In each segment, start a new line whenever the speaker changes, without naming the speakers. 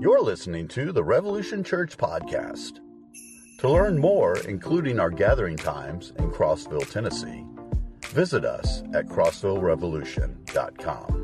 You're listening to the Revolution Church Podcast. To learn more, including our gathering times in Crossville, Tennessee, visit us at crossvillerevolution.com.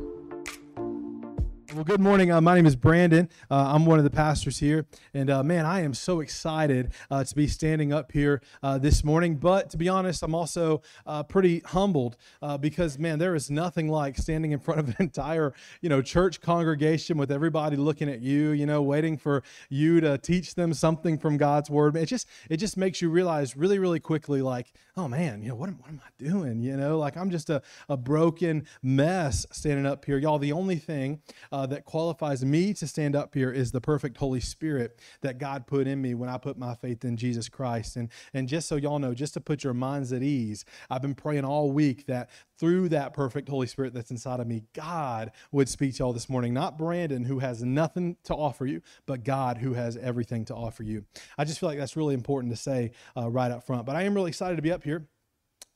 Well, good morning. Uh, my name is Brandon. Uh, I'm one of the pastors here. And uh, man, I am so excited uh, to be standing up here uh, this morning. But to be honest, I'm also uh, pretty humbled because, man, there is nothing like standing in front of an entire, you know, church congregation with everybody looking at you, you know, waiting for you to teach them something from God's word. It just, it just makes you realize really, really quickly, like, oh man, you know, what am, what am I doing? You know, like I'm just a, a broken mess standing up here. Y'all, the only thing uh, that qualifies me to stand up here is the perfect Holy Spirit that God put in me when I put my faith in Jesus Christ. And, and just so y'all know, just to put your minds at ease, I've been praying all week that through that perfect Holy Spirit that's inside of me, God would speak to y'all this morning. Not Brandon, who has nothing to offer you, but God, who has everything to offer you. I just feel like that's really important to say uh, right up front. But I am really excited to be up here.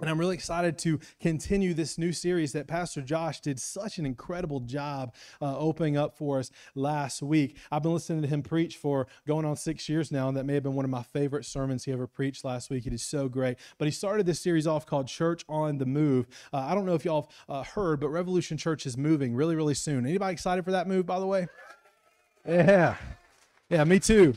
And I'm really excited to continue this new series that Pastor Josh did such an incredible job uh, opening up for us last week. I've been listening to him preach for going on six years now, and that may have been one of my favorite sermons he ever preached last week. It is so great. But he started this series off called Church on the Move. Uh, I don't know if y'all have uh, heard, but Revolution Church is moving really, really soon. Anybody excited for that move, by the way? Yeah. Yeah, me too.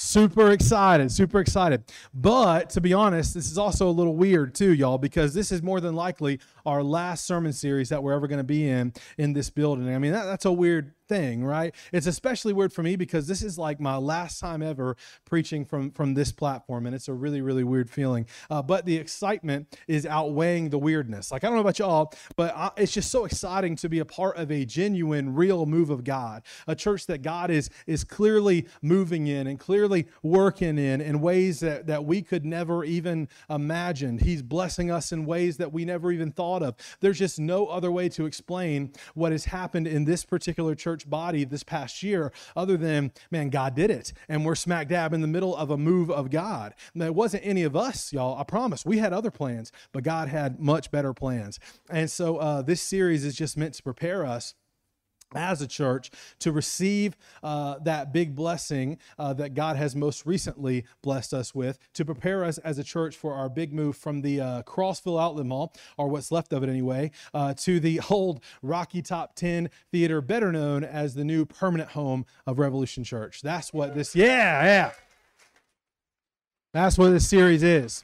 Super excited, super excited. But to be honest, this is also a little weird too, y'all, because this is more than likely our last sermon series that we're ever going to be in in this building. I mean, that, that's a weird thing, right? It's especially weird for me because this is like my last time ever preaching from from this platform, and it's a really really weird feeling. Uh, but the excitement is outweighing the weirdness. Like I don't know about y'all, but I, it's just so exciting to be a part of a genuine, real move of God, a church that God is is clearly moving in and clearly working in in ways that that we could never even imagine. He's blessing us in ways that we never even thought of. There's just no other way to explain what has happened in this particular church church body this past year other than, man, God did it. And we're smack dab in the middle of a move of God. Now, it wasn't any of us, y'all. I promise. We had other plans, but God had much better plans. And so uh, this series is just meant to prepare us as a church to receive uh, that big blessing uh, that God has most recently blessed us with, to prepare us as a church for our big move from the uh, Crossville Outlet Mall, or what's left of it anyway, uh, to the old Rocky Top 10 Theater, better known as the new permanent home of Revolution Church. That's what this, yeah, yeah. That's what this series is.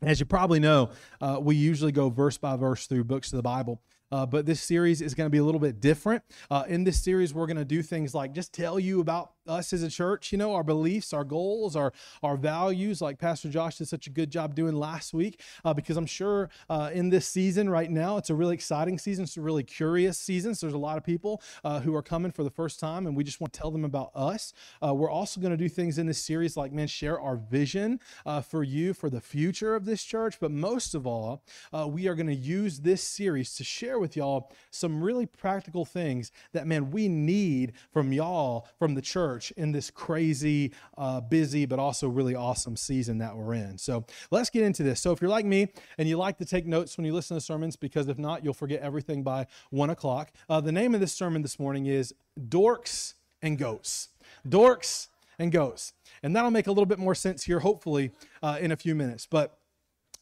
As you probably know, uh, we usually go verse by verse through books of the Bible. Uh, but this series is going to be a little bit different. Uh, in this series, we're going to do things like just tell you about us as a church, you know, our beliefs, our goals, our, our values, like Pastor Josh did such a good job doing last week. Uh, because I'm sure uh, in this season right now, it's a really exciting season. It's a really curious season. So there's a lot of people uh, who are coming for the first time, and we just want to tell them about us. Uh, we're also going to do things in this series like, man, share our vision uh, for you for the future of this church. But most of all, uh, we are going to use this series to share with y'all some really practical things that, man, we need from y'all, from the church church in this crazy, uh, busy, but also really awesome season that we're in. So let's get into this. So if you're like me and you like to take notes when you listen to sermons, because if not, you'll forget everything by one o'clock. Uh, the name of this sermon this morning is Dorks and Goats. Dorks and Goats. And that'll make a little bit more sense here, hopefully, uh, in a few minutes. But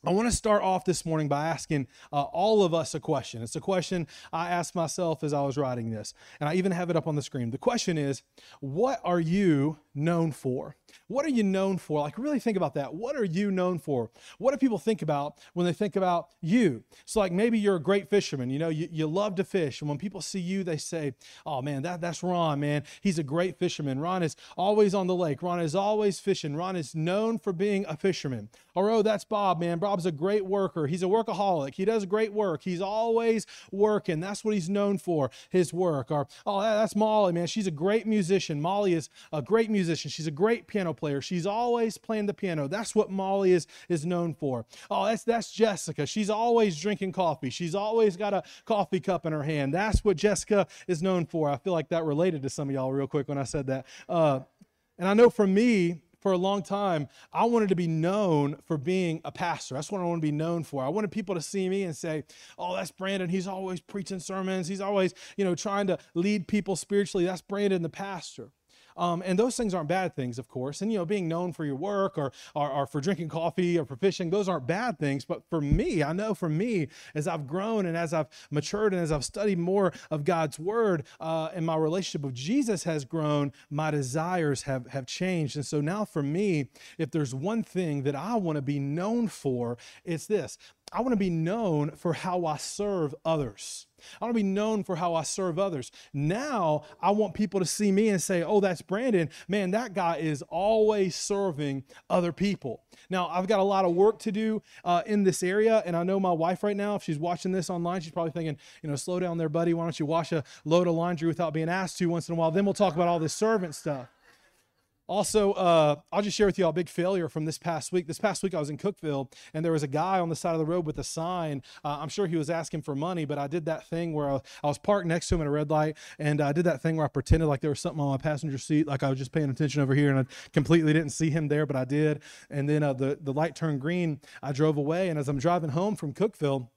I want to start off this morning by asking uh, all of us a question. It's a question I asked myself as I was writing this, and I even have it up on the screen. The question is, What are you known for? What are you known for? Like, really think about that. What are you known for? What do people think about when they think about you? So, like, maybe you're a great fisherman. You know, you, you love to fish. And when people see you, they say, Oh, man, that, that's Ron, man. He's a great fisherman. Ron is always on the lake. Ron is always fishing. Ron is known for being a fisherman. Or, oh, that's Bob, man. Bob's a great worker. He's a workaholic. He does great work. He's always working. That's what he's known for, his work. Or, oh, that's Molly, man. She's a great musician. Molly is a great musician. She's a great piano player. She's always playing the piano. That's what Molly is, is known for. Oh, that's, that's Jessica. She's always drinking coffee. She's always got a coffee cup in her hand. That's what Jessica is known for. I feel like that related to some of y'all real quick when I said that. Uh, and I know for me, for a long time, I wanted to be known for being a pastor. That's what I want to be known for. I wanted people to see me and say, "Oh, that's Brandon. He's always preaching sermons. He's always, you know, trying to lead people spiritually. That's Brandon, the pastor." Um, and those things aren't bad things, of course. And, you know, being known for your work or, or, or, for drinking coffee or for fishing, those aren't bad things. But for me, I know for me, as I've grown and as I've matured and as I've studied more of God's word uh, and my relationship with Jesus has grown, my desires have, have changed. And so now for me, if there's one thing that I want to be known for, it's this I want to be known for how I serve others. I want to be known for how I serve others. Now, I want people to see me and say, oh, that's Brandon. Man, that guy is always serving other people. Now, I've got a lot of work to do uh, in this area. And I know my wife right now, if she's watching this online, she's probably thinking, you know, slow down there, buddy. Why don't you wash a load of laundry without being asked to once in a while? Then we'll talk about all this servant stuff. Also, uh, I'll just share with you all a big failure from this past week. This past week, I was in Cookeville, and there was a guy on the side of the road with a sign. Uh, I'm sure he was asking for money, but I did that thing where I, I, was parked next to him at a red light, and I did that thing where I pretended like there was something on my passenger seat, like I was just paying attention over here, and I completely didn't see him there, but I did. And then uh, the the light turned green. I drove away, and as I'm driving home from Cookeville,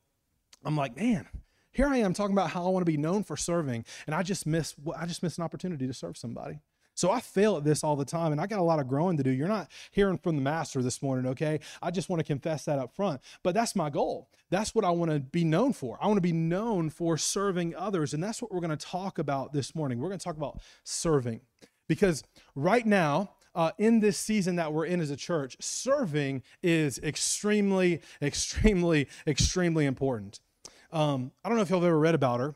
I'm like, man here I am talking about how I want to be known for serving, and I just miss I just missed an opportunity to serve somebody. So I fail at this all the time, and I got a lot of growing to do. You're not hearing from the master this morning, okay? I just want to confess that up front. But that's my goal. That's what I want to be known for. I want to be known for serving others, and that's what we're going to talk about this morning. We're going to talk about serving. Because right now, uh, in this season that we're in as a church, serving is extremely, extremely, extremely important. Um, I don't know if have ever read about her.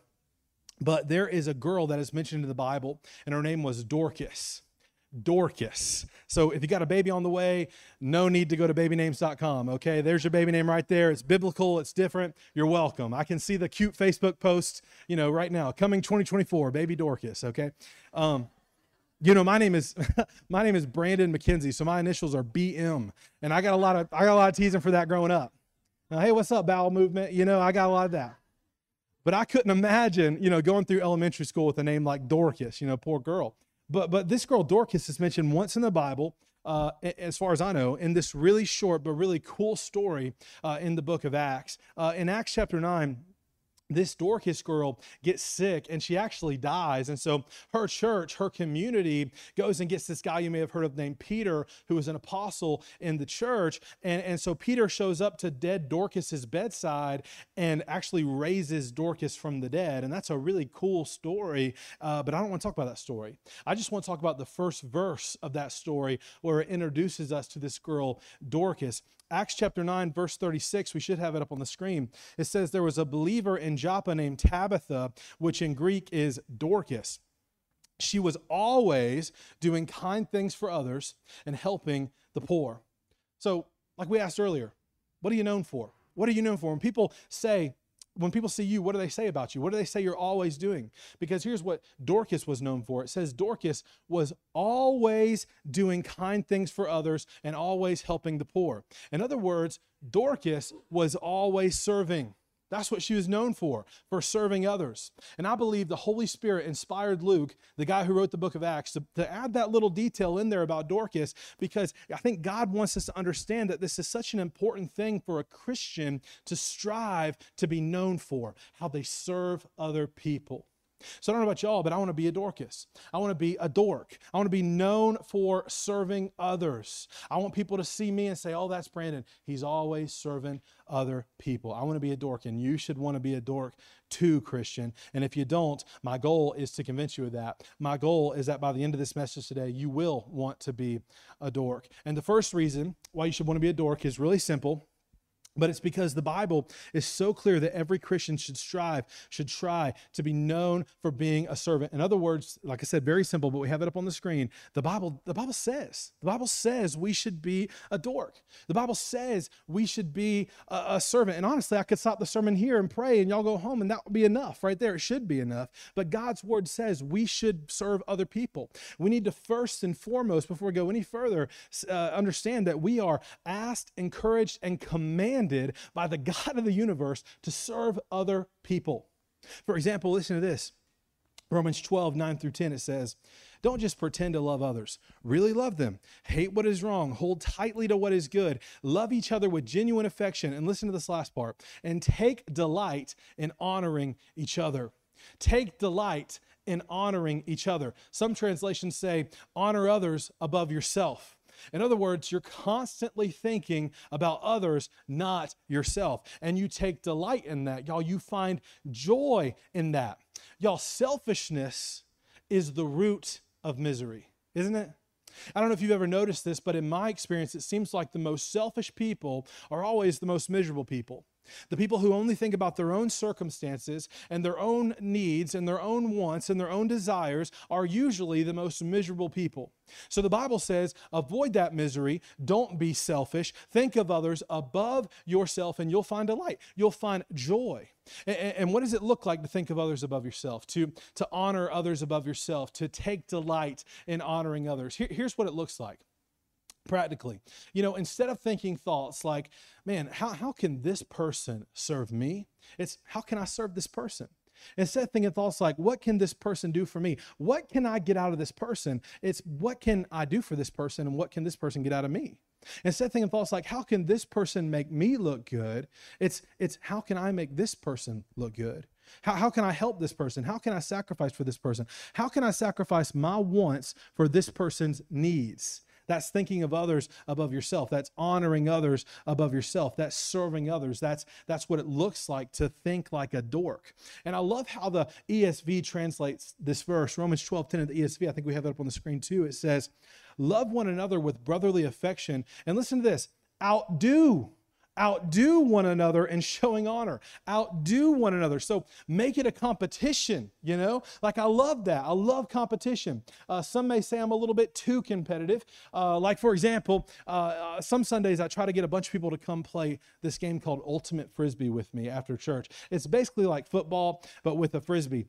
But there is a girl that is mentioned in the Bible, and her name was Dorcas. Dorcas. So if you got a baby on the way, no need to go to babynames.com. Okay, there's your baby name right there. It's biblical, it's different. You're welcome. I can see the cute Facebook post, you know, right now, coming 2024, baby Dorcas. Okay. Um, you know, my name is my name is Brandon McKenzie, so my initials are BM, and I got a lot of I got a lot of teasing for that growing up. Now, hey, what's up, bowel movement? You know, I got a lot of that. But I couldn't imagine, you know, going through elementary school with a name like Dorcas, you know, poor girl. But but this girl Dorcas is mentioned once in the Bible, uh, as far as I know, in this really short but really cool story uh, in the book of Acts. Uh, in Acts chapter nine, this Dorcas girl gets sick and she actually dies. And so her church, her community goes and gets this guy you may have heard of named Peter, who was an apostle in the church. And, and so Peter shows up to dead Dorcas's bedside and actually raises Dorcas from the dead. And that's a really cool story. Uh, but I don't want to talk about that story. I just want to talk about the first verse of that story where it introduces us to this girl, Dorcas. Acts chapter 9, verse 36, we should have it up on the screen. It says, There was a believer in Joppa named Tabitha, which in Greek is Dorcas. She was always doing kind things for others and helping the poor. So, like we asked earlier, what are you known for? What are you known for? When people say, when people see you, what do they say about you? What do they say you're always doing? Because here's what Dorcas was known for it says Dorcas was always doing kind things for others and always helping the poor. In other words, Dorcas was always serving. That's what she was known for, for serving others. And I believe the Holy Spirit inspired Luke, the guy who wrote the book of Acts, to, to, add that little detail in there about Dorcas because I think God wants us to understand that this is such an important thing for a Christian to strive to be known for, how they serve other people. So I don't know about y'all, but I want to be a Dorcas. I want to be a dork. I want to be known for serving others. I want people to see me and say, oh, that's Brandon. He's always serving other people. I want to be a dork, and you should want to be a dork too, Christian. And if you don't, my goal is to convince you of that. My goal is that by the end of this message today, you will want to be a dork. And the first reason why you should want to be a dork is really simple. But it's because the Bible is so clear that every Christian should strive, should try to be known for being a servant. In other words, like I said, very simple, but we have it up on the screen. The Bible, the Bible says, the Bible says we should be a dork. The Bible says we should be a, a servant. And honestly, I could stop the sermon here and pray and y'all go home and that would be enough right there. It should be enough. But God's word says we should serve other people. We need to first and foremost, before we go any further, uh, understand that we are asked, encouraged, and commanded commanded by the God of the universe to serve other people. For example, listen to this. Romans 12, 9 through 10, it says, Don't just pretend to love others. Really love them. Hate what is wrong. Hold tightly to what is good. Love each other with genuine affection. And listen to this last part. And take delight in honoring each other. Take delight in honoring each other. Some translations say, honor others above yourself. In other words, you're constantly thinking about others, not yourself. And you take delight in that. Y'all, you find joy in that. Y'all, selfishness is the root of misery, isn't it? I don't know if you've ever noticed this, but in my experience, it seems like the most selfish people are always the most miserable people. The people who only think about their own circumstances and their own needs and their own wants and their own desires are usually the most miserable people. So the Bible says, avoid that misery. Don't be selfish. Think of others above yourself and you'll find delight. You'll find joy. And, what does it look like to think of others above yourself, to, to honor others above yourself, to take delight in honoring others? Here, here's what it looks like practically. You know, instead of thinking thoughts like, man, how, how can this person serve me? It's how can I serve this person? Instead of thinking thoughts like, what can this person do for me? What can I get out of this person? It's what can I do for this person and what can this person get out of me? Instead of thinking thoughts like, how can this person make me look good? It's, it's how can I make this person look good? How, how can I help this person? How can I sacrifice for this person? How can I sacrifice my wants for this person's needs? That's thinking of others above yourself. That's honoring others above yourself. That's serving others. That's, that's what it looks like to think like a dork. And I love how the ESV translates this verse, Romans 12, 10 of the ESV. I think we have that up on the screen too. It says, Love one another with brotherly affection. And listen to this outdo outdo one another in showing honor outdo one another. So make it a competition you know? Like i love that. I love competition. Uh, some may say i'm a little bit too competitive. Uh, like for example uh, uh, some sundays i try to get a bunch of people to come play this game called ultimate frisbee with me after church. It's basically like football but with a frisbee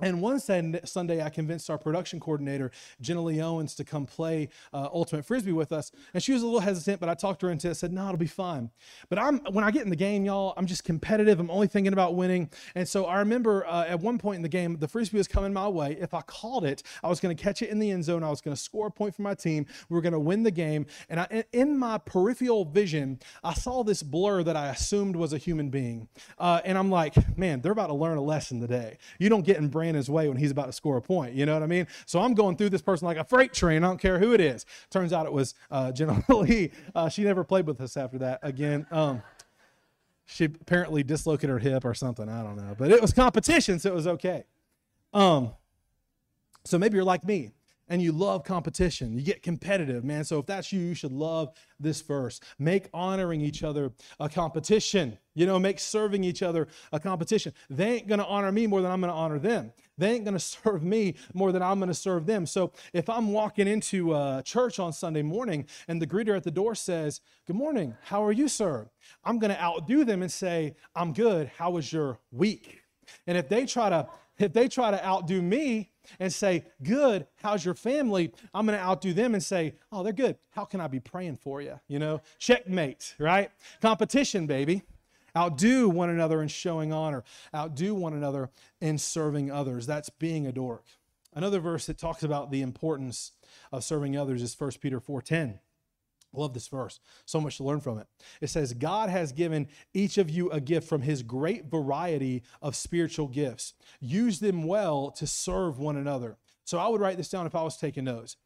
and one Sunday, I convinced our production coordinator, Jenna Lee Owens, to come play uh, Ultimate Frisbee with us. And she was a little hesitant, but I talked her into it. said, no, it'll be fine. But I'm when I get in the game, y'all, I'm just competitive. I'm only thinking about winning. And so I remember uh, at one point in the game, the Frisbee was coming my way. If I caught it, I was going to catch it in the end zone. I was going to score a point for my team. We were going to win the game. And I, in my peripheral vision, I saw this blur that I assumed was a human being. Uh, and I'm like, man, they're about to learn a lesson today. You don't get in Brandon's way when he's about to score a point. You know what I mean? So I'm going through this person like a freight train. I don't care who it is. Turns out it was uh, Jenna Lee. Uh, she never played with us after that again. Um, she apparently dislocated her hip or something. I don't know. But it was competition, so it was okay. Um, so maybe you're like me and you love competition. You get competitive, man. So if that's you, you should love this verse. Make honoring each other a competition. You know, make serving each other a competition. They ain't going to honor me more than I'm going to honor them. They ain't going to serve me more than I'm going to serve them. So if I'm walking into a church on Sunday morning and the greeter at the door says, Good morning, how are you, sir? I'm going to outdo them and say, I'm good. How was your week? And if they try to if they try to outdo me and say, Good, how's your family? I'm going to outdo them and say, Oh, they're good. How can I be praying for you? You know, checkmate, right? Competition, baby. Outdo one another in showing honor, outdo one another in serving others. That's being a dork. Another verse that talks about the importance of serving others is 1 Peter 4:10. I love this verse. So much to learn from it. It says, God has given each of you a gift from his great variety of spiritual gifts. Use them well to serve one another. So I would write this down if I was taking notes.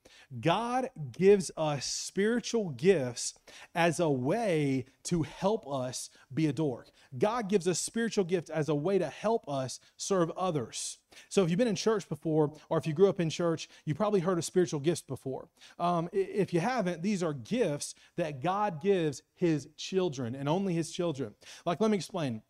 God gives us spiritual gifts as a way to help us be a dork. God gives us spiritual gifts as a way to help us serve others. So, if you've been in church before, or if you grew up in church, you probably heard of spiritual gifts before. Um, if you haven't, these are gifts that God gives His children and only His children. Like, let me explain.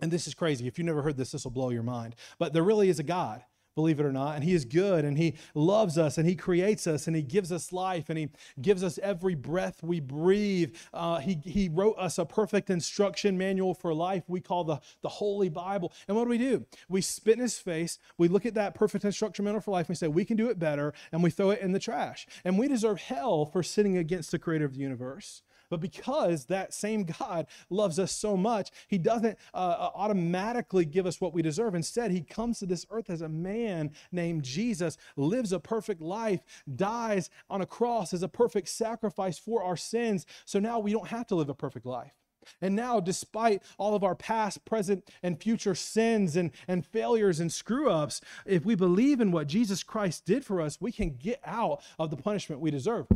And this is crazy. If you never heard this, this will blow your mind. But there really is a God believe it or not. And He is good and He loves us and He creates us and He gives us life and He gives us every breath we breathe. Uh, he, he wrote us a perfect instruction manual for life we call the, the Holy Bible. And what do we do? We spit in His face, we look at that perfect instruction manual for life, and we say, we can do it better, and we throw it in the trash. And we deserve hell for sitting against the creator of the universe. But because that same God loves us so much, He doesn't uh, uh, automatically give us what we deserve. Instead, He comes to this earth as a man named Jesus, lives a perfect life, dies on a cross as a perfect sacrifice for our sins. So now we don't have to live a perfect life. And now, despite all of our past, present, and future sins and, and failures and screw ups, if we believe in what Jesus Christ did for us, we can get out of the punishment we deserve.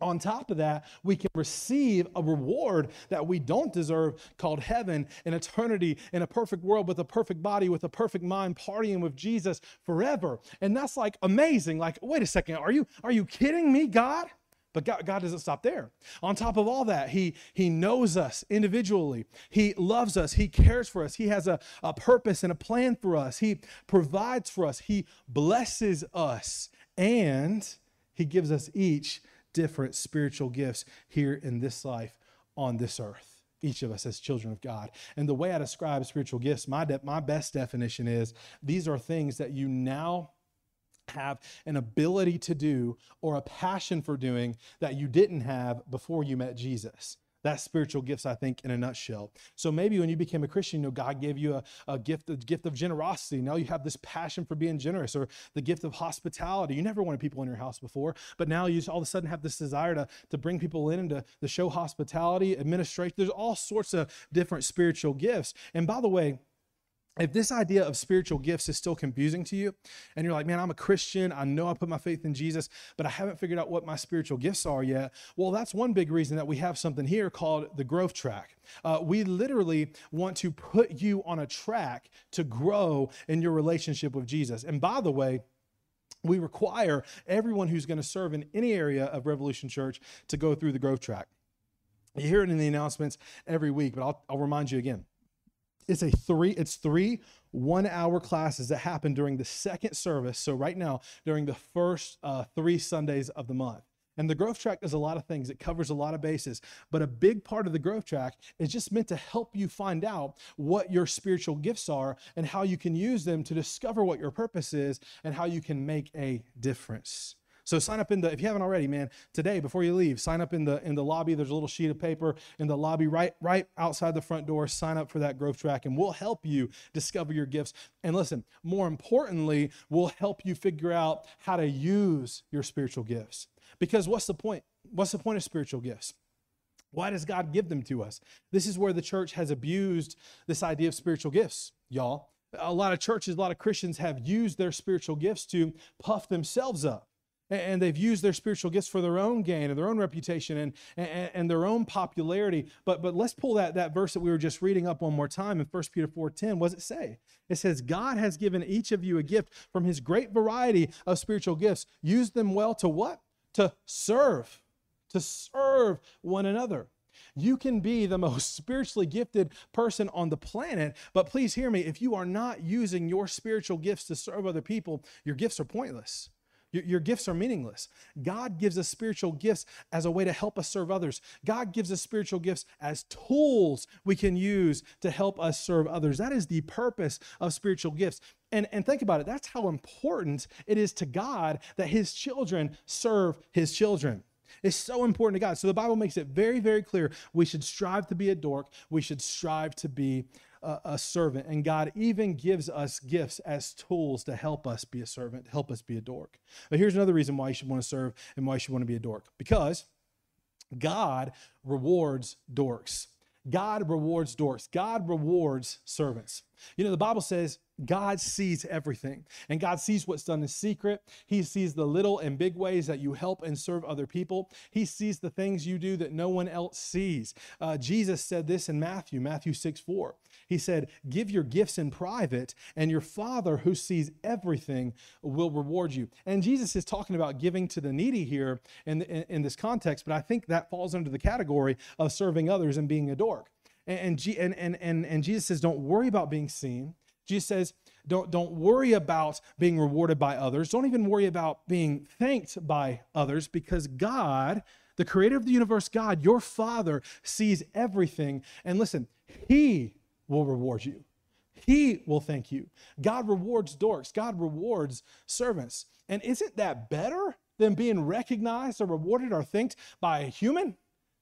On top of that, we can receive a reward that we don't deserve called heaven in eternity in a perfect world with a perfect body, with a perfect mind, partying with Jesus forever. And that's like amazing. Like, wait a second, are you are you kidding me, God? But God, God, doesn't stop there. On top of all that, He, he knows us individually. He loves us. He cares for us. He has a, a purpose and a plan for us. He provides for us. He blesses us. And He gives us each different spiritual gifts here in this life on this earth. Each of us as children of God. And the way I describe spiritual gifts, my, de- my best definition is these are things that you now have an ability to do or a passion for doing that you didn't have before you met Jesus. That's spiritual gifts, I think, in a nutshell. So maybe when you became a Christian, you know, God gave you a, a gift, a gift of generosity. Now you have this passion for being generous, or the gift of hospitality. You never wanted people in your house before, but now you all of a sudden have this desire to, to bring people in and to, to show hospitality, administration. There's all sorts of different spiritual gifts. And by the way, if this idea of spiritual gifts is still confusing to you and you're like man i'm a christian. I know i put my faith in jesus but i haven't figured out what my spiritual gifts are yet well that's one big reason that we have something here called the growth track. Uh, we literally want to put you on a track to grow in your relationship with jesus. And by the way we require everyone who's going to serve in any area of revolution church to go through the growth track. You hear it in the announcements every week but i'll, I'll remind you again it's a three it's three one hour classes that happen during the second service. So right now during the first uh, three sundays of the month. And the growth track does a lot of things. It covers a lot of bases. But a big part of the growth track is just meant to help you find out what your spiritual gifts are and how you can use them to discover what your purpose is and how you can make a difference so sign up in the if you haven't already, man, today before you leave, sign up in the in the lobby. There's a little sheet of paper in the lobby right right outside the front door. Sign up for that growth track and we'll help you discover your gifts. And listen, more importantly, we'll help you figure out how to use your spiritual gifts. Because what's the point? What's the point of spiritual gifts? Why does God give them to us? This is where the church has abused this idea of spiritual gifts, y'all. A lot of churches, a lot of Christians have used their spiritual gifts to puff themselves up and they've used their spiritual gifts for their own gain and their own reputation and, and, and, their own popularity. But, but let's pull that, that verse that we were just reading up one more time in 1 Peter 4.10. What does it say? It says, God has given each of you a gift from his great variety of spiritual gifts. Use them well to what? To serve, to serve one another. You can be the most spiritually gifted person on the planet, but please hear me. If you are not using your spiritual gifts to serve other people, your gifts are pointless. Your, your, gifts are meaningless. God gives us spiritual gifts as a way to help us serve others. God gives us spiritual gifts as tools we can use to help us serve others. That is the purpose of spiritual gifts. And, and think about it that's how important it is to God that his children serve his children. It's so important to God. So the Bible makes it very, very clear we should strive to be a dork, we should strive to be a, a servant. And God even gives us gifts as tools to help us be a servant, help us be a dork. But here's another reason why you should want to serve and why you should want to be a dork because God rewards dorks. God rewards dorks. God rewards servants. You know, the Bible says God sees everything, and God sees what's done in secret. He sees the little and big ways that you help and serve other people. He sees the things you do that no one else sees. Uh, Jesus said this in Matthew, Matthew 6 4. He said, Give your gifts in private, and your Father who sees everything will reward you. And Jesus is talking about giving to the needy here in, in, in this context, but I think that falls under the category of serving others and being a dork. And, and, and, and, and Jesus says, Don't worry about being seen. Jesus says, don't, don't worry about being rewarded by others. Don't even worry about being thanked by others because God, the creator of the universe, God, your Father, sees everything. And listen, He will reward you. He will thank you. God rewards dorks, God rewards servants. And isn't that better than being recognized or rewarded or thanked by a human?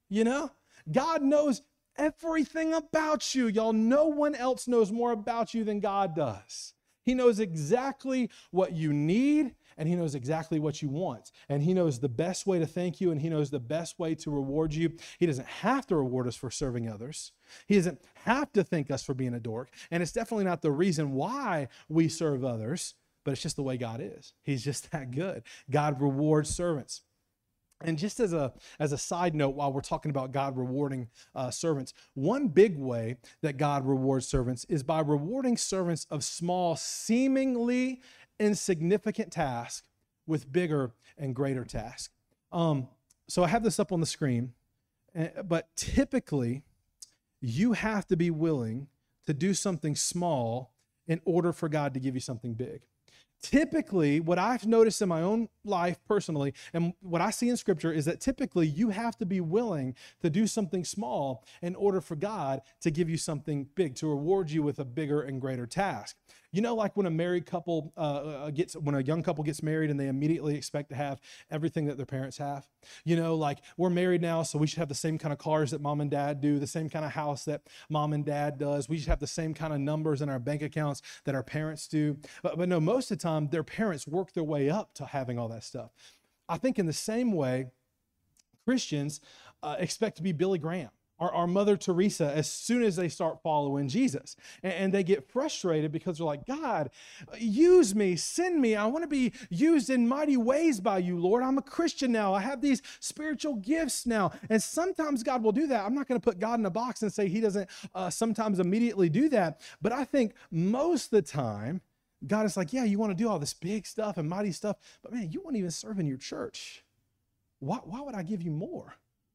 You know, God knows everything about you. Y'all, no one else knows more about you than God does. He knows exactly what you need and he knows exactly what you want. And he knows the best way to thank you and he knows the best way to reward you. He doesn't have to reward us for serving others. He doesn't have to thank us for being a dork. And it's definitely not the reason why we serve others, but it's just the way God is. He's just that good. God rewards servants. And just as a as a side note, while we're talking about God rewarding uh, servants, one big way that God rewards servants is by rewarding servants of small, seemingly insignificant tasks with bigger and greater tasks. Um, so I have this up on the screen, eh, but typically you have to be willing to do something small in order for God to give you something big. Typically, what I've noticed in my own life personally, and what I see in scripture, is that typically you have to be willing to do something small in order for God to give you something big, to reward you with a bigger and greater task. You know, like when a married couple uh, uh, gets, when a young couple gets married and they immediately expect to have everything that their parents have. You know, like we're married now, so we should have the same kind of cars that mom and dad do, the same kind of house that mom and dad does. We should have the same kind of numbers in our bank accounts that our parents do. But, but no, most of the time, their parents work their way up to having all that stuff. I think in the same way, Christians uh, expect to be Billy Graham our, our Mother Teresa as soon as they start following Jesus. And, and they get frustrated because they're like, God, use me, send me. I want to be used in mighty ways by you, Lord. I'm a Christian now. I have these spiritual gifts now. And sometimes God will do that. I'm not going to put God in a box and say he doesn't uh, sometimes immediately do that. But I think most of the time, God is like, yeah, you want to do all this big stuff and mighty stuff, but man, you won't even serve in your church. Why, why would I give you more?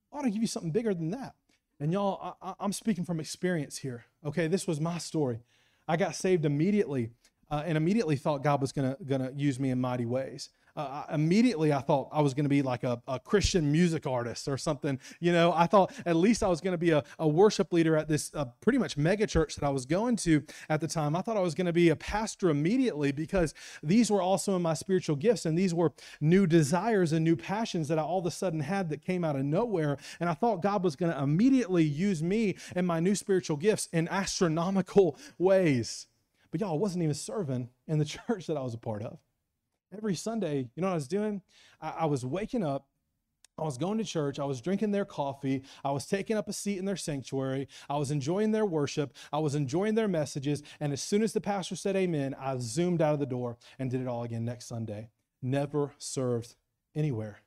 Why would I give you something bigger than that? And y'all, I, am speaking from experience here. Okay, this was my story. I got saved immediately uh, and immediately thought God was gonna gonna use me in mighty ways uh, immediately I thought I was going to be like a, a, Christian music artist or something. You know, I thought at least I was going to be a, a, worship leader at this uh, pretty much mega church that I was going to at the time. I thought I was going to be a pastor immediately because these were also in my spiritual gifts and these were new desires and new passions that I all of a sudden had that came out of nowhere. And I thought God was going to immediately use me and my new spiritual gifts in astronomical ways. But y'all, I wasn't even serving in the church that I was a part of. Every Sunday, you know what I was doing? I, I was waking up I was going to church. I was drinking their coffee. I was taking up a seat in their sanctuary. I was enjoying their worship. I was enjoying their messages. And as soon as the pastor said amen, I zoomed out of the door and did it all again next Sunday. Never served anywhere.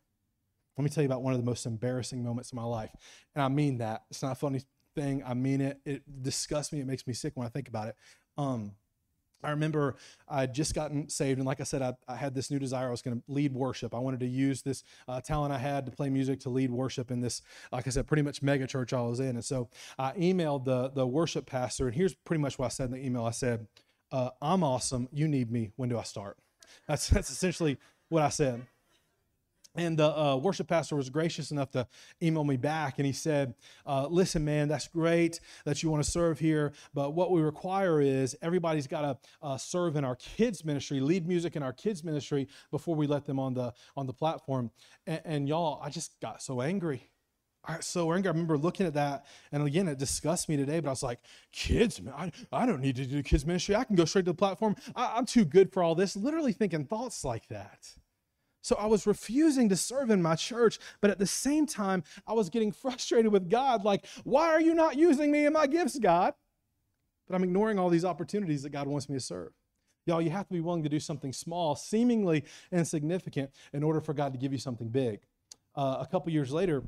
Let me tell you about one of the most embarrassing moments of my life. And I mean that. It's not a funny thing. I mean it. It disgusts me. It makes me sick when I think about it. Um, I remember I had just gotten saved, and like I said, I, I had this new desire. I was going to lead worship. I wanted to use this uh, talent I had to play music to lead worship in this, like I said, pretty much mega church I was in. And so I emailed the the worship pastor, and here's pretty much what I said in the email. I said, uh, "I'm awesome. You need me. When do I start?" That's that's essentially what I said. And the uh, worship pastor was gracious enough to email me back, and he said, uh, "Listen, man, that's great that you want to serve here, but what we require is everybody's got to uh, serve in our kids ministry, lead music in our kids ministry before we let them on the on the platform." And, and y'all, I just got so angry. I so angry. I remember looking at that, and again, it disgusts me today. But I was like, "Kids, man, I, I don't need to do kids ministry. I can go straight to the platform. I, I'm too good for all this." Literally thinking thoughts like that. So I was refusing to serve in my church, but at the same time, I was getting frustrated with God like, why are you not using me in my gifts, God? But I'm ignoring all these opportunities that God wants me to serve. Y'all, you have to be willing to do something small, seemingly insignificant, in order for God to give you something big. Uh, a couple years later,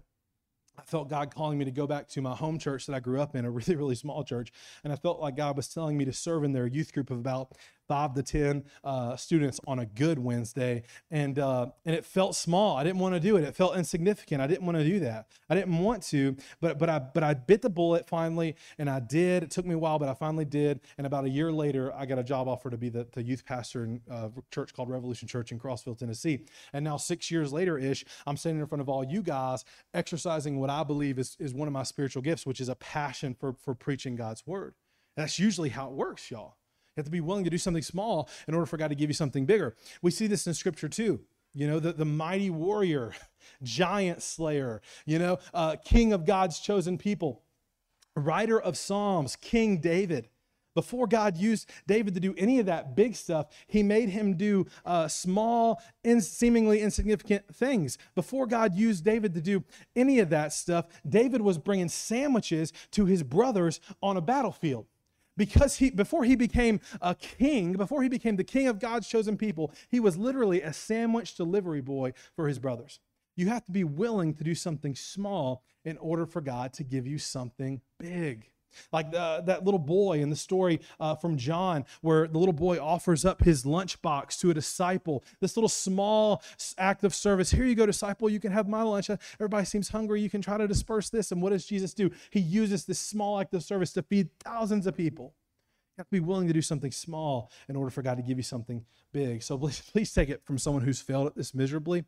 I felt God calling me to go back to my home church that I grew up in, a really, really small church. And I felt like God was telling me to serve in their youth group of about five to 10 uh, students on a good Wednesday. And, uh, and it felt small. I didn't want to do it. It felt insignificant. I didn't want to do that. I didn't want to, but, but, I, but I bit the bullet finally, and I did. It took me a while, but I finally did. And about a year later, I got a job offer to be the, the youth pastor in a church called Revolution Church in Crossville, Tennessee. And now, six years later ish, I'm standing in front of all you guys exercising what I believe is, is one of my spiritual gifts, which is a passion for, for preaching God's word. And that's usually how it works, y'all. You have to be willing to do something small in order for God to give you something bigger. We see this in scripture too. You know, the, the mighty warrior giant slayer, you know, uh, king of God's chosen people, writer of Psalms, King David. Before God used David to do any of that big stuff, he made him do uh, small, in, seemingly insignificant things. Before God used David to do any of that stuff, David was bringing sandwiches to his brothers on a battlefield. Because he, before he became a king, before he became the king of God's chosen people, he was literally a sandwich delivery boy for his brothers. You have to be willing to do something small in order for God to give you something big. Like that little boy in the story uh, from John, where the little boy offers up his lunchbox to a disciple. This little small act of service. Here you go, disciple. You can have my lunch. Everybody seems hungry. You can try to disperse this. And what does Jesus do? He uses this small act of service to feed thousands of people. You have to be willing to do something small in order for God to give you something big. So please, please take it from someone who's failed at this miserably.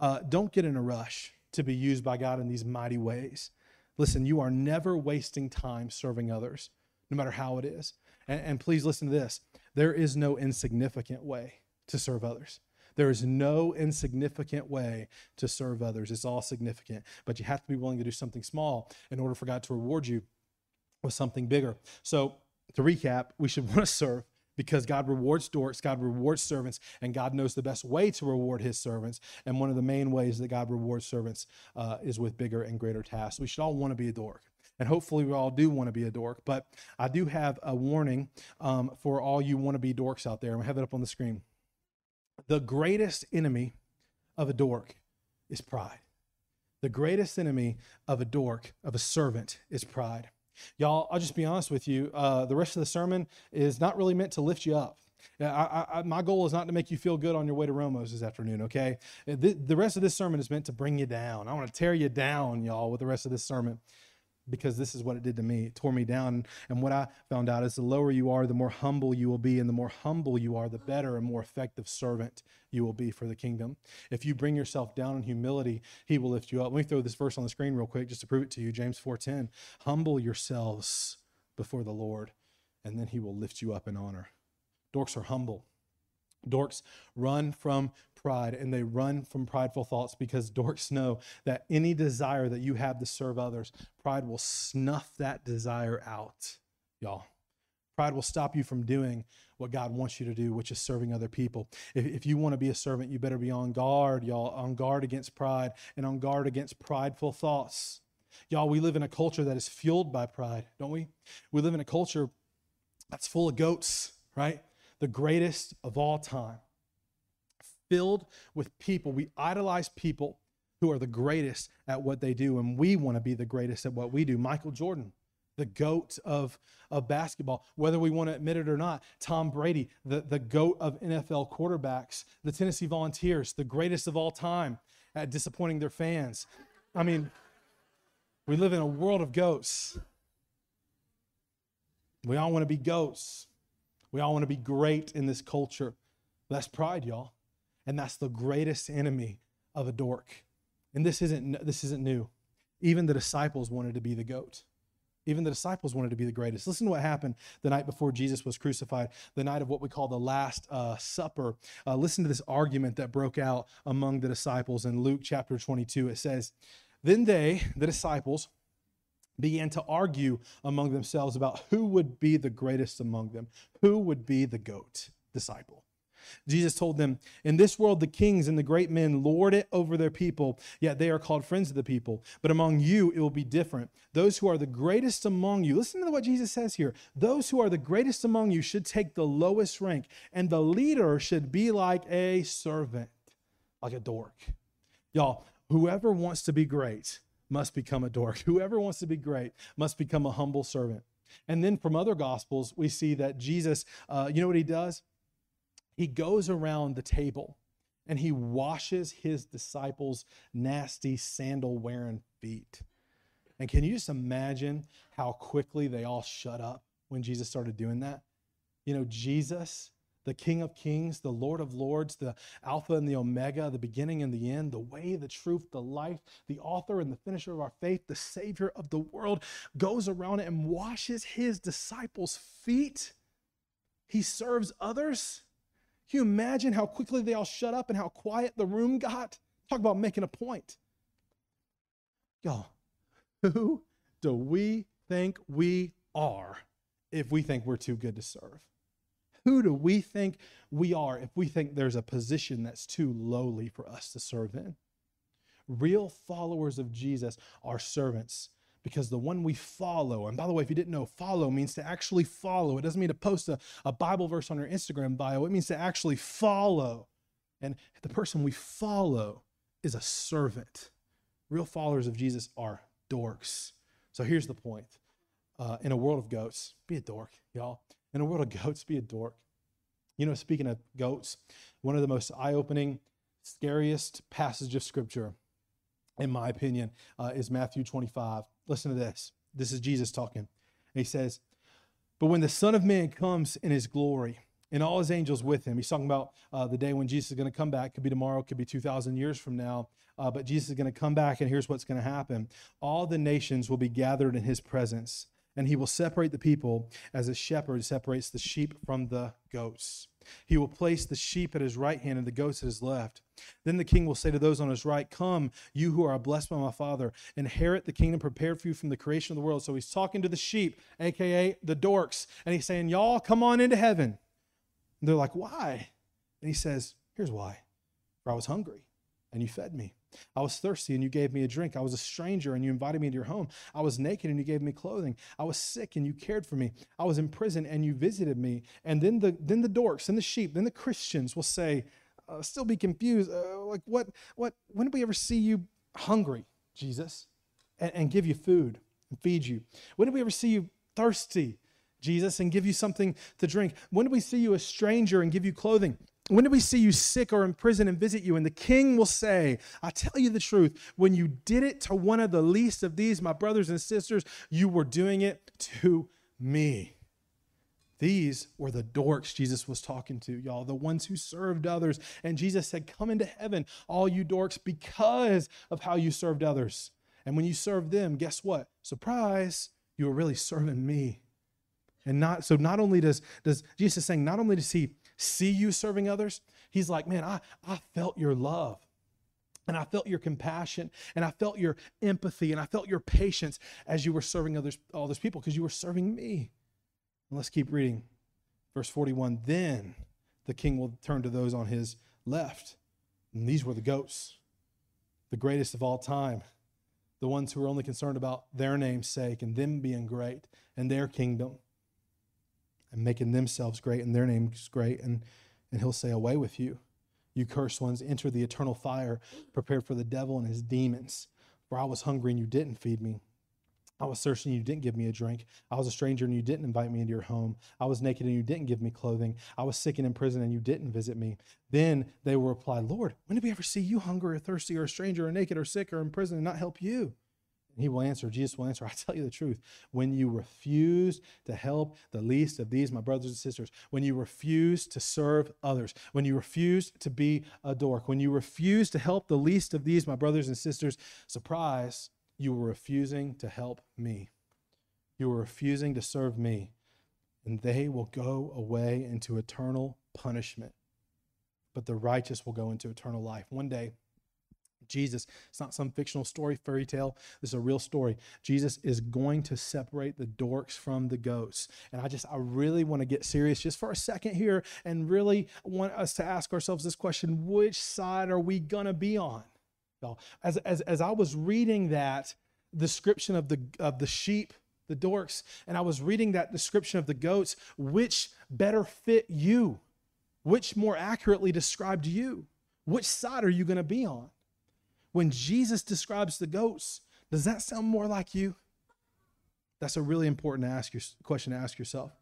Uh, don't get in a rush to be used by God in these mighty ways. Listen, you are never wasting time serving others, no matter how it is. And, and, please listen to this there is no insignificant way to serve others. There is no insignificant way to serve others. It's all significant, but you have to be willing to do something small in order for God to reward you with something bigger. So, to recap, we should want to serve because God rewards dorks, God rewards servants, and God knows the best way to reward his servants. And one of the main ways that God rewards servants uh, is with bigger and greater tasks. We should all want to be a dork. And hopefully, we all do want to be a dork. But I do have a warning um, for all you want to be dorks out there. Going to have it up on the screen. The greatest enemy of a dork is pride. The greatest enemy of a dork, of a servant, is pride. Y'all, I'll just be honest with you. Uh, the rest of the sermon is not really meant to lift you up. I, I, my goal is not to make you feel good on your way to Romo's this afternoon, okay? The, the rest of this sermon is meant to bring you down. I want to tear you down, y'all, with the rest of this sermon because this is what it did to me. It tore me down. And what I found out is the lower you are, the more humble you will be. And the more humble you are, the better and more effective servant you will be for the kingdom. If you bring yourself down in humility, he will lift you up. Let me throw this verse on the screen real quick just to prove it to you. James 4:10. Humble yourselves before the Lord, and then he will lift you up in honor. Dorks are humble. Dorks run from pride and they run from prideful thoughts because dorks know that any desire that you have to serve others, pride will snuff that desire out, y'all. Pride will stop you from doing what God wants you to do, which is serving other people. If, if you want to be a servant, you better be on guard, y'all, on guard against pride and on guard against prideful thoughts. Y'all, we live in a culture that is fueled by pride, don't we? We live in a culture that's full of goats, right? The greatest of all time filled with people. We idolize people who are the greatest at what they do, and we want to be the greatest at what we do. Michael Jordan, the goat of, of basketball, whether we want to admit it or not. Tom Brady, the, the goat of NFL quarterbacks. The Tennessee Volunteers, the greatest of all time at disappointing their fans. I mean, we live in a world of goats. We all want to be goats. We all want to be great in this culture. That's pride, y'all. And that's the greatest enemy of a dork. And this isn't, this isn't new. Even the disciples wanted to be the goat. Even the disciples wanted to be the greatest. Listen to what happened the night before Jesus was crucified, the night of what we call the Last uh, Supper. Uh, listen to this argument that broke out among the disciples in Luke chapter 22. It says, Then they, the disciples, began to argue among themselves about who would be the greatest among them, who would be the goat disciple. Jesus told them, In this world, the kings and the great men lord it over their people, yet they are called friends of the people. But among you, it will be different. Those who are the greatest among you, listen to what Jesus says here. Those who are the greatest among you should take the lowest rank, and the leader should be like a servant, like a dork. Y'all, whoever wants to be great must become a dork. Whoever wants to be great must become a humble servant. And then from other gospels, we see that Jesus, uh, you know what he does? he goes around the table and he washes his disciples' nasty sandal wearing feet. And can you just imagine how quickly they all shut up when Jesus started doing that? You know, Jesus, the King of Kings, the Lord of Lords, the Alpha and the Omega, the beginning and the end, the way, the truth, the life, the author and the finisher of our faith, the Savior of the world, goes around and washes his disciples' feet. He serves others. Can you imagine how quickly they all shut up and how quiet the room got? Talk about making a point. Y'all, who do we think we are if we think we're too good to serve? Who do we think we are if we think there's a position that's too lowly for us to serve in? Real followers of Jesus are servants because the one we follow, and by the way, if you didn't know, follow means to actually follow. It doesn't mean to post a, a Bible verse on your Instagram bio, it means to actually follow. And the person we follow is a servant. Real followers of Jesus are dorks. So here's the point uh, in a world of goats, be a dork, y'all. In a world of goats, be a dork. You know, speaking of goats, one of the most eye opening, scariest passage of scripture, in my opinion, uh, is Matthew 25. Listen to this. This is Jesus talking. he says, But when the Son of Man comes in his glory, and all his angels with him. He's talking about uh, the day when Jesus is going to come back. Could be tomorrow, could be 2,000 years from now. Uh, but Jesus is going to come back, and here's what's going to happen all the nations will be gathered in his presence, and he will separate the people as a shepherd separates the sheep from the goats. He will place the sheep at his right hand and the goats at his left. Then the king will say to those on his right, Come, you who are blessed by my Father, inherit the kingdom prepared for you from the creation of the world. So he's talking to the sheep, aka the dorks, and he's saying, Y'all, come on into heaven. And they're like, Why? And he says, Here's why. For I was hungry, and you fed me. I was thirsty and you gave me a drink. I was a stranger and you invited me into your home. I was naked and you gave me clothing. I was sick and you cared for me. I was in prison and you visited me. And then the then the dorks and the sheep, then the Christians will say, uh, still be confused. Uh, like what what when did we ever see you hungry, Jesus, and, and give you food and feed you? When did we ever see you thirsty, Jesus, and give you something to drink? When did we see you a stranger and give you clothing? When did we see you sick or in prison and visit you? And the king will say, I tell you the truth, when you did it to one of the least of these, my brothers and sisters, you were doing it to me. These were the dorks Jesus was talking to, y'all, the ones who served others. And Jesus said, Come into heaven, all you dorks, because of how you served others. And when you served them, guess what? Surprise, you were really serving me. And not so not only does does Jesus saying, not only does he see you serving others, he's like, man, I, I felt your love. And I felt your compassion and I felt your empathy and I felt your patience as you were serving others, all those people because you were serving me. And let's keep reading. Verse 41 Then the king will turn to those on his left. And these were the goats, the greatest of all time, the ones who were only concerned about their name's sake and them being great and their kingdom and making themselves great and their name's great. And, and he'll say, Away with you, you cursed ones, enter the eternal fire prepared for the devil and his demons. For I was hungry and you didn't feed me. I was thirsty and you didn't give me a drink. I was a stranger and you didn't invite me into your home. I was naked and you didn't give me clothing. I was sick and in prison and you didn't visit me. Then they will reply, Lord, when did we ever see you hungry or thirsty or a stranger or naked or sick or in prison and not help you? He will answer, Jesus will answer, I tell you the truth. When you refuse to help the least of these, my brothers and sisters, when you refuse to serve others, when you refuse to be a dork, when you refuse to help the least of these, my brothers and sisters, surprise, you were refusing to help me. You were refusing to serve me. And they will go away into eternal punishment, but the righteous will go into eternal life. One day, Jesus. It's not some fictional story, fairy tale. This is a real story. Jesus is going to separate the dorks from the goats. And I just, I really want to get serious just for a second here and really want us to ask ourselves this question which side are we going to be on? As, as, as I was reading that description of the, of the sheep, the dorks, and I was reading that description of the goats, which better fit you? Which more accurately described you? Which side are you going to be on? When Jesus describes the goats, does that sound more like you? That's a really important ask your, question to ask yourself.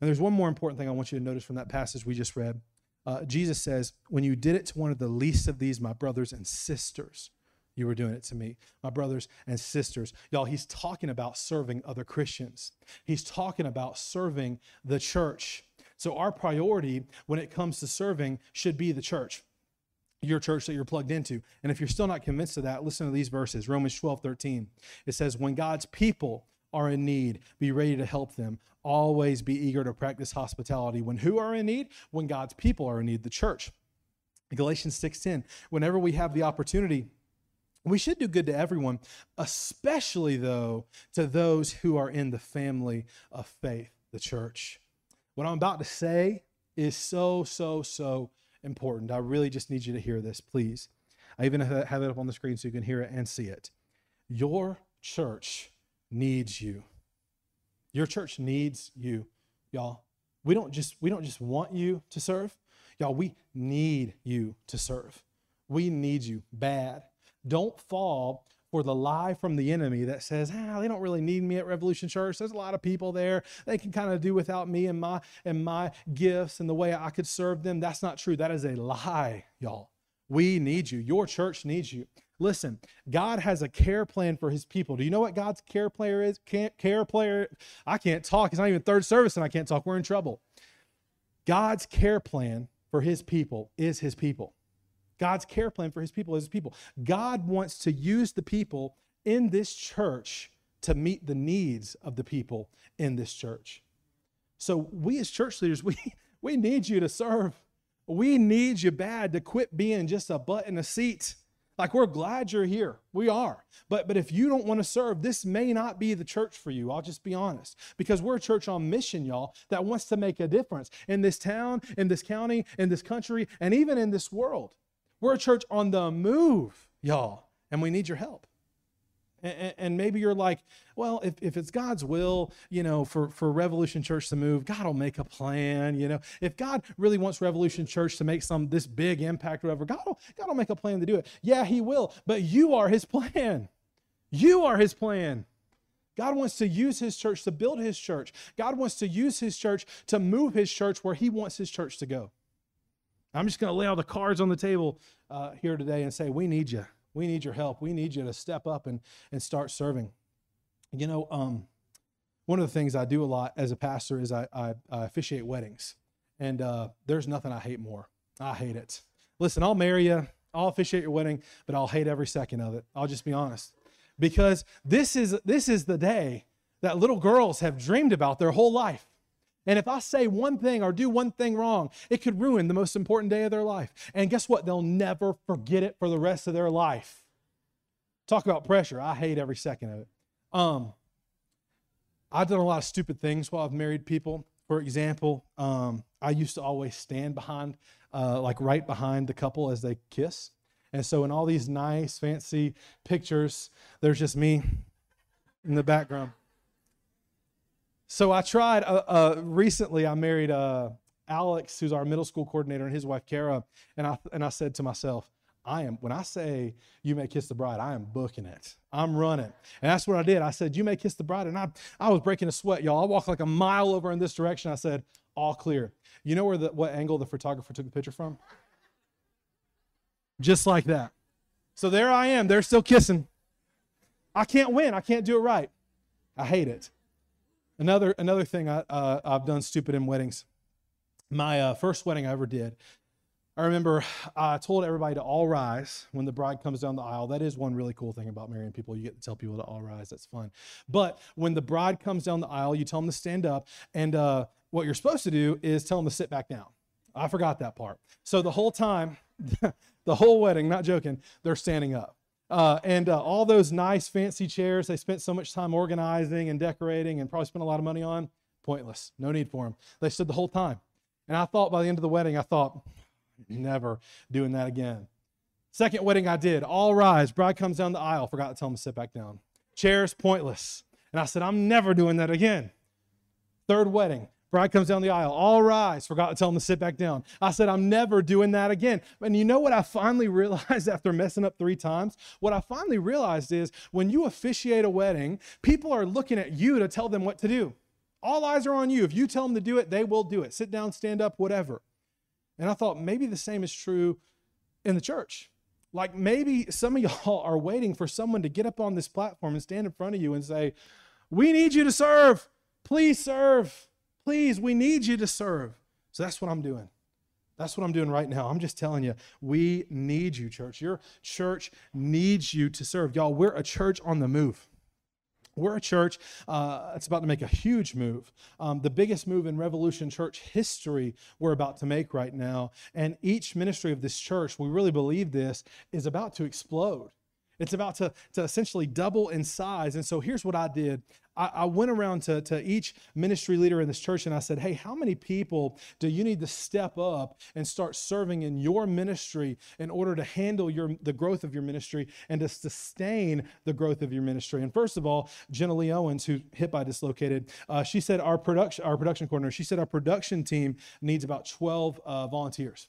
And there's one more important thing I want you to notice from that passage we just read. Uh, Jesus says, When you did it to one of the least of these, my brothers and sisters, you were doing it to me, my brothers and sisters. Y'all, he's talking about serving other Christians. He's talking about serving the church. So, our priority when it comes to serving should be the church your church that you're plugged into. And if you're still not convinced of that, listen to these verses Romans 12, 13. It says, When God's people are in need, be ready to help them. Always be eager to practice hospitality. When who are in need? When God's people are in need, the church. Galatians 6:10. Whenever we have the opportunity, We should do good to everyone, especially though to those who are in the family of faith, the church. What I'm about to say is so, so, so important. I really just need you to hear this, please. I even have it up on the screen so you can hear it and see it. Your church needs you. Your church needs you, y'all. We don't just we don't just want you to serve. Y'all, we need you to serve. We need you bad. Don't fall for the lie from the enemy that says, ah, they don't really need me at Revolution Church. There's a lot of people there. They can kind of do without me and my and my gifts and the way I could serve them. That's not true. That is a lie, y'all. We need you. Your church needs you. Listen, God has a care plan for his people. Do you know what God's care player is? Can't care player. I can't talk. It's not even third service and I can't talk. We're in trouble. God's care plan for his people is his people. God's care plan for his people is his people. God wants to use the people in this church to meet the needs of the people in this church. So we as church leaders, we, we need you to serve. We need you bad to quit being just a butt in a seat. Like we're glad you're here. We are. But but if you don't want to serve, this may not be the church for you. I'll just be honest. Because we're a church on mission, y'all, that wants to make a difference in this town, in this county, in this country, and even in this world. We're a church on the move, y'all, and we need your help. And, and, maybe you're like, well, if, if it's God's will, you know, for, for Revolution Church to move, God will make a plan. You know, if God really wants Revolution Church to make some this big impact, or whatever, God will, God will make a plan to do it. Yeah, He will, but you are His plan. You are His plan. God wants to use His church to build His church. God wants to use His church to move His church where He wants His church to go. I'm just going to lay all the cards on the table uh, here today and say, we need you. We need your help. We need you to step up and, and start serving. You know, um, one of the things I do a lot as a pastor is I, I, I officiate weddings. And uh, there's nothing I hate more. I hate it. Listen, I'll marry you, I'll officiate your wedding, but I'll hate every second of it. I'll just be honest. Because this is this is the day that little girls have dreamed about their whole life. And if I say one thing or do one thing wrong, it could ruin the most important day of their life. And guess what? They'll never forget it for the rest of their life. Talk about pressure. I hate every second of it. Um, I've done a lot of stupid things while I've married people. For example, um, I used to always stand behind, uh, like right behind the couple as they kiss. And so, in all these nice, fancy pictures, there's just me in the background. So I tried uh, uh, recently. I married uh, Alex, who's our middle school coordinator, and his wife Kara. And I and I said to myself, I am when I say you may kiss the bride, I am booking it. I'm running. And that's what I did. I said, You may kiss the bride. And I I was breaking a sweat, y'all. I walked like a mile over in this direction. I said, all clear. You know where the what angle the photographer took the picture from? Just like that. So there I am. They're still kissing. I can't win. I can't do it right. I hate it. Another another thing I, uh, I've done stupid in weddings. My uh, first wedding I ever did, I remember I told everybody to all rise when the bride comes down the aisle. That is one really cool thing about marrying people. You get to tell people to all rise. That's fun. But when the bride comes down the aisle, you tell them to stand up. And uh, what you're supposed to do is tell them to sit back down. I forgot that part. So the whole time, the whole wedding, not joking, they're standing up. Uh, and uh, all those nice fancy chairs they spent so much time organizing and decorating and probably spent a lot of money on, pointless. No need for them. They stood the whole time. And I thought by the end of the wedding, I thought, never doing that again. Second wedding I did, all rise. Bride comes down the aisle. Forgot to tell him to sit back down. Chairs, pointless. And I said, I'm never doing that again. Third wedding, Bride comes down the aisle. All rise. Forgot to tell him to sit back down. I said, I'm never doing that again. And you know what I finally realized after messing up three times? What I finally realized is when you officiate a wedding, people are looking at you to tell them what to do. All eyes are on you. If you tell them to do it, they will do it. Sit down, stand up, whatever. And I thought maybe the same is true in the church. Like maybe some of y'all are waiting for someone to get up on this platform and stand in front of you and say, We need you to serve. Please serve. Please, we need you to serve. So that's what I'm doing. That's what I'm doing right now. I'm just telling you, we need you, church. Your church needs you to serve. Y'all, we're a church on the move. We're a church uh, that's about to make a huge move. Um, the biggest move in Revolution Church history we're about to make right now. And each ministry of this church, we really believe this, is about to explode. It's about to, to essentially double in size. And so here's what I did I, I, went around to, to each ministry leader in this church and I said, Hey, how many people do you need to step up and start serving in your ministry in order to handle your, the growth of your ministry and to sustain the growth of your ministry? And first of all, Jenna Lee Owens, who hip I dislocated, uh, she said, our production, our production coordinator, she said, our production team needs about 12 uh, volunteers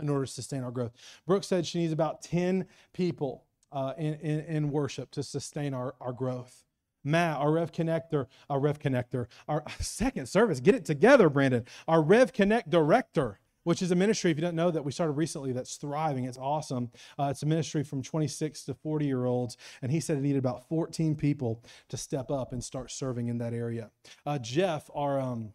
in order to sustain our growth. Brooke said she needs about 10 people uh, in, in, in, worship to sustain our, our growth. Matt, our Rev Connector, our Rev Connector, our second service, get it together, Brandon. Our Rev Connect director, which is a ministry, if you don't know that we started recently, that's thriving. It's awesome. Uh, it's a ministry from 26 to 40 year olds. And he said it needed about 14 people to step up and start serving in that area. Uh, Jeff, our um,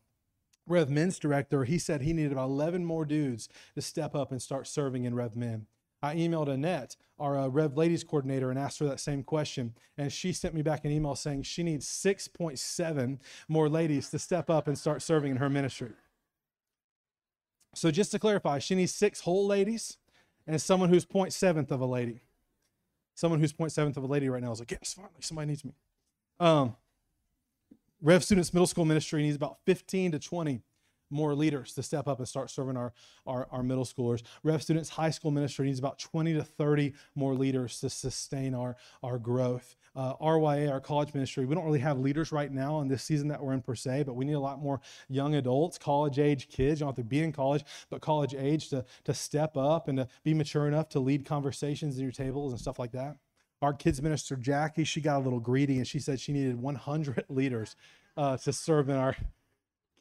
Rev Men's director, he said he needed about 11 more dudes to step up and start serving in Rev Men. I emailed Annette, our uh, Rev Ladies coordinator, and asked her that same question. And she sent me back an email saying she needs 6.7 more ladies to step up and start serving in her ministry. So, just to clarify, she needs six whole ladies and someone who's 0.7th of a lady. Someone who's 0.7th of a lady right now is like, yes, finally, somebody needs me. Um, Rev Students Middle School Ministry needs about 15 to 20 more leaders to step up and start serving our, our, our, middle schoolers. Rev Students High School Ministry needs about 20 to 30 more leaders to sustain our, our growth. Uh, RYA, our college ministry, we don't really have leaders right now in this season that we're in per se, but we need a lot more young adults, college age kids. You don't have to be in college, but college age to, to step up and to be mature enough to lead conversations in your tables and stuff like that. Our kids minister, Jackie, she got a little greedy and she said she needed 100 leaders uh, to serve in our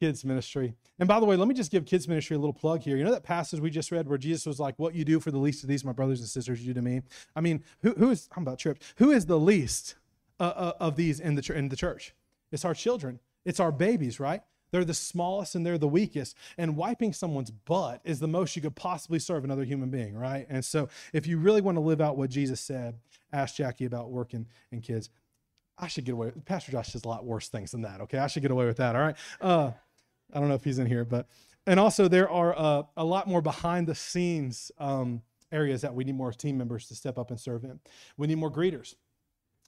kids ministry. And by the way, let me just give kids ministry a little plug here. You know that passage we just read where Jesus was like, "What you do for the least of these, my brothers and sisters, you do to me." I mean, who, who is I'm about tripped. Who is the least uh, uh, of these in the in the church? It's our children. It's our babies, right? They're the smallest and they're the weakest. And wiping someone's butt is the most you could possibly serve another human being, right? And so, if you really want to live out what Jesus said, ask Jackie about working and kids. I should get away. Pastor Josh does a lot worse things than that. Okay, I should get away with that. All right. Uh, I don't know if he's in here, but and also there are uh, a lot more behind the scenes um, areas that we need more team members to step up and serve in. We need more greeters.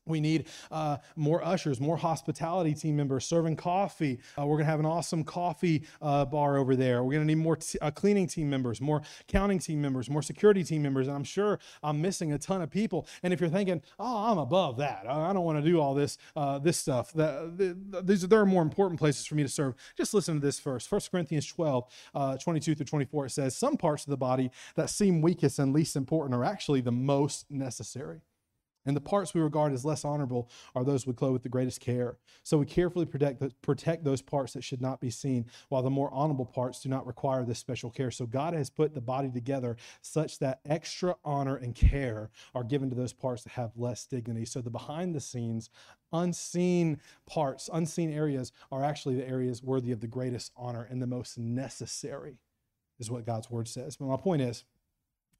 We need uh, more ushers, more hospitality team members serving coffee. Uh, we're going to have an awesome coffee uh, bar over there. We're going to need more t- uh, cleaning team members, more counting team members, more security team members. And I'm sure I'm missing a ton of people. And if you're thinking, oh, I'm above that, I don't want to do all this uh, this stuff. That, the, these, there are more important places for me to serve. Just listen to this first. 1 Corinthians 12, uh, 22 through 24, it says, Some parts of the body that seem weakest and least important are actually the most necessary. And the parts we regard as less honorable are those we clothe with the greatest care. So we carefully protect, the, protect those parts that should not be seen, while the more honorable parts do not require this special care. So God has put the body together such that extra honor and care are given to those parts that have less dignity. So the behind the scenes, unseen parts, unseen areas are actually the areas worthy of the greatest honor and the most necessary, is what God's word says. But my point is,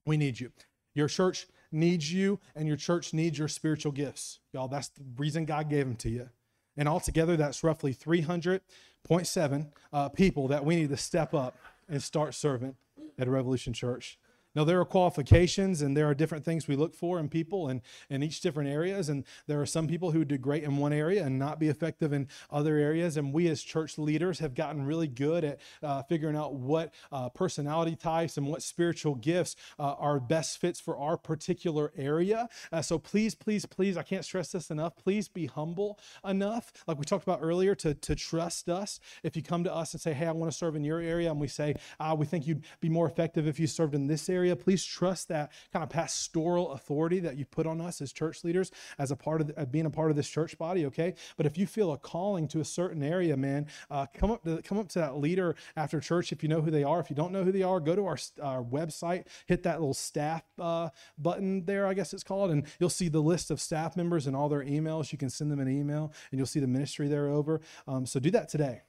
we need you. Your church needs you, and your church needs your spiritual gifts. Y'all, that's the reason God gave them to you. And altogether, that's roughly 300.7 uh, people that we need to step up and start serving at Revolution Church. Now, there are qualifications and there are different things we look for in people and in each different areas. And there are some people who do great in one area and not be effective in other areas. And we as church leaders have gotten really good at uh, figuring out what uh, personality types and what spiritual gifts uh, are best fits for our particular area. Uh, so please, please, please, I can't stress this enough. Please be humble enough, like we talked about earlier, to, to trust us. If you come to us and say, hey, I want to serve in your area, and we say, ah, we think you'd be more effective if you served in this area area, please trust that kind of pastoral authority that you put on us as church leaders, as a part of the, being a part of this church body. Okay, but if you feel a calling to a certain area, man, uh, come up to come up to that leader after church if you know who they are. If you don't know who they are, go to our, our website, hit that little staff uh, button there, I guess it's called, and you'll see the list of staff members and all their emails. You can send them an email, and you'll see the ministry there over. Um, so do that today.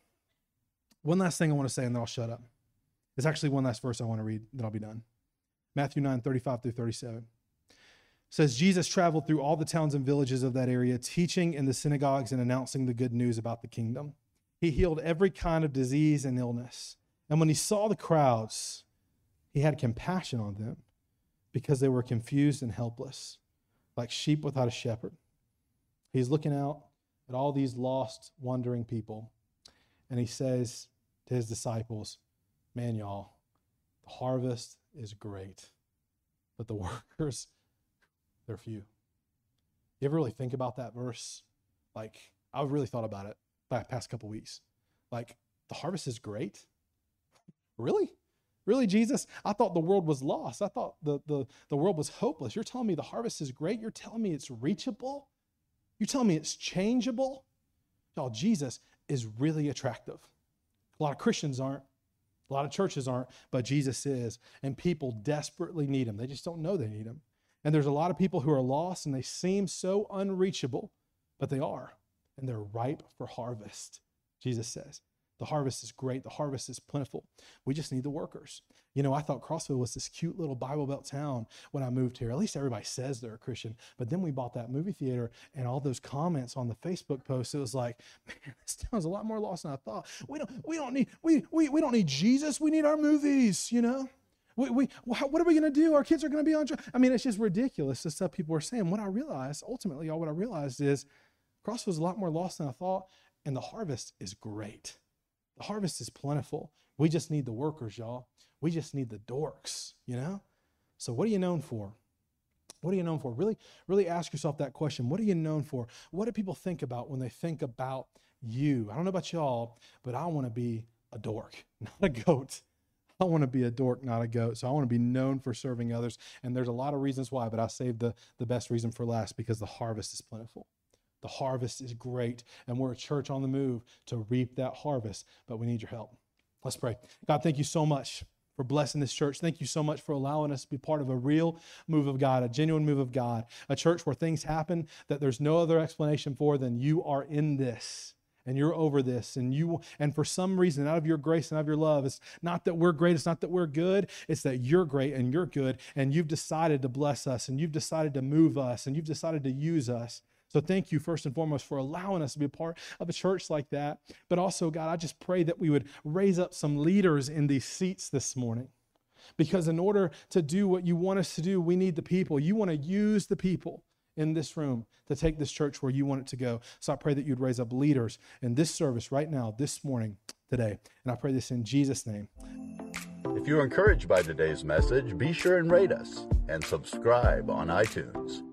One last thing I want to say, and then I'll shut up. There's actually one last verse I want to read, then I'll be done. Matthew 9, 35 through 37. says Jesus traveled through all the towns and villages of that area, teaching in the synagogues and announcing the good news about the kingdom. He healed every kind of disease and illness. And when he saw the crowds, he had compassion on them because they were confused and helpless, like sheep without a shepherd. He's looking out at all these lost, wandering people, and he says to his disciples, Man, y'all, the harvest is great, but the workers, they're few. You ever really think about that verse? Like, I've really thought about it the past couple weeks. Like, the harvest is great. really? Really, Jesus? I thought the world was lost. I thought the, the, the world was hopeless. You're telling me the harvest is great? You're telling me it's reachable? You're telling me it's changeable? Y'all, Jesus is really attractive. A lot of Christians aren't. A lot of churches aren't, but Jesus is. And people desperately need him. They just don't know they need him. And there's a lot of people who are lost and they seem so unreachable, but they are. And they're ripe for harvest, Jesus says. The harvest is great. The harvest is plentiful. We just need the workers. You know, I thought Crossville was this cute little Bible Belt town when I moved here. At least everybody says they're a Christian. But then we bought that movie theater and all those comments on the Facebook post, it was like, man, this town's a lot more lost than I thought. We don't, we don't need, we, we, we don't need Jesus. We need our movies, you know? We, we, what are we going to do? Our kids are going to be on. I mean, it's just ridiculous the stuff people are saying. What I realized, ultimately, y'all, what I realized is Crossville's a lot more lost than I thought, and the harvest is great. The harvest is plentiful. We just need the workers, y'all. We just need the dorks, you know? So, what are you known for? What are you known for? Really, really ask yourself that question. What are you known for? What do people think about when they think about you? I don't know about y'all, but I want to be a dork, not a goat. I want to be a dork, not a goat. So I want to be known for serving others. And there's a lot of reasons why, but I saved the, the best reason for last because the harvest is plentiful. The harvest is great, and we're a church on the move to reap that harvest, but we need your help. Let's pray. God, thank you so much for blessing this church. Thank you so much for allowing us to be part of a real move of God, a genuine move of God, a church where things happen that there's no other explanation for than you are in this and you're over this and you and for some reason out of your grace and out of your love it's not that we're great it's not that we're good it's that you're great and you're good and you've decided to bless us and you've decided to move us and you've decided to use us so thank you first and foremost for allowing us to be a part of a church like that. But also, God, I just pray that we would raise up some leaders in these seats this morning. Because in order to do what you want us to do, we need the people. You want to use the people in this room to take this church where you want it to go. So I pray that you'd raise up leaders in this service right now, this morning, today. And I pray this in Jesus' name.
If you're encouraged by today's message, be sure and rate us and subscribe on iTunes.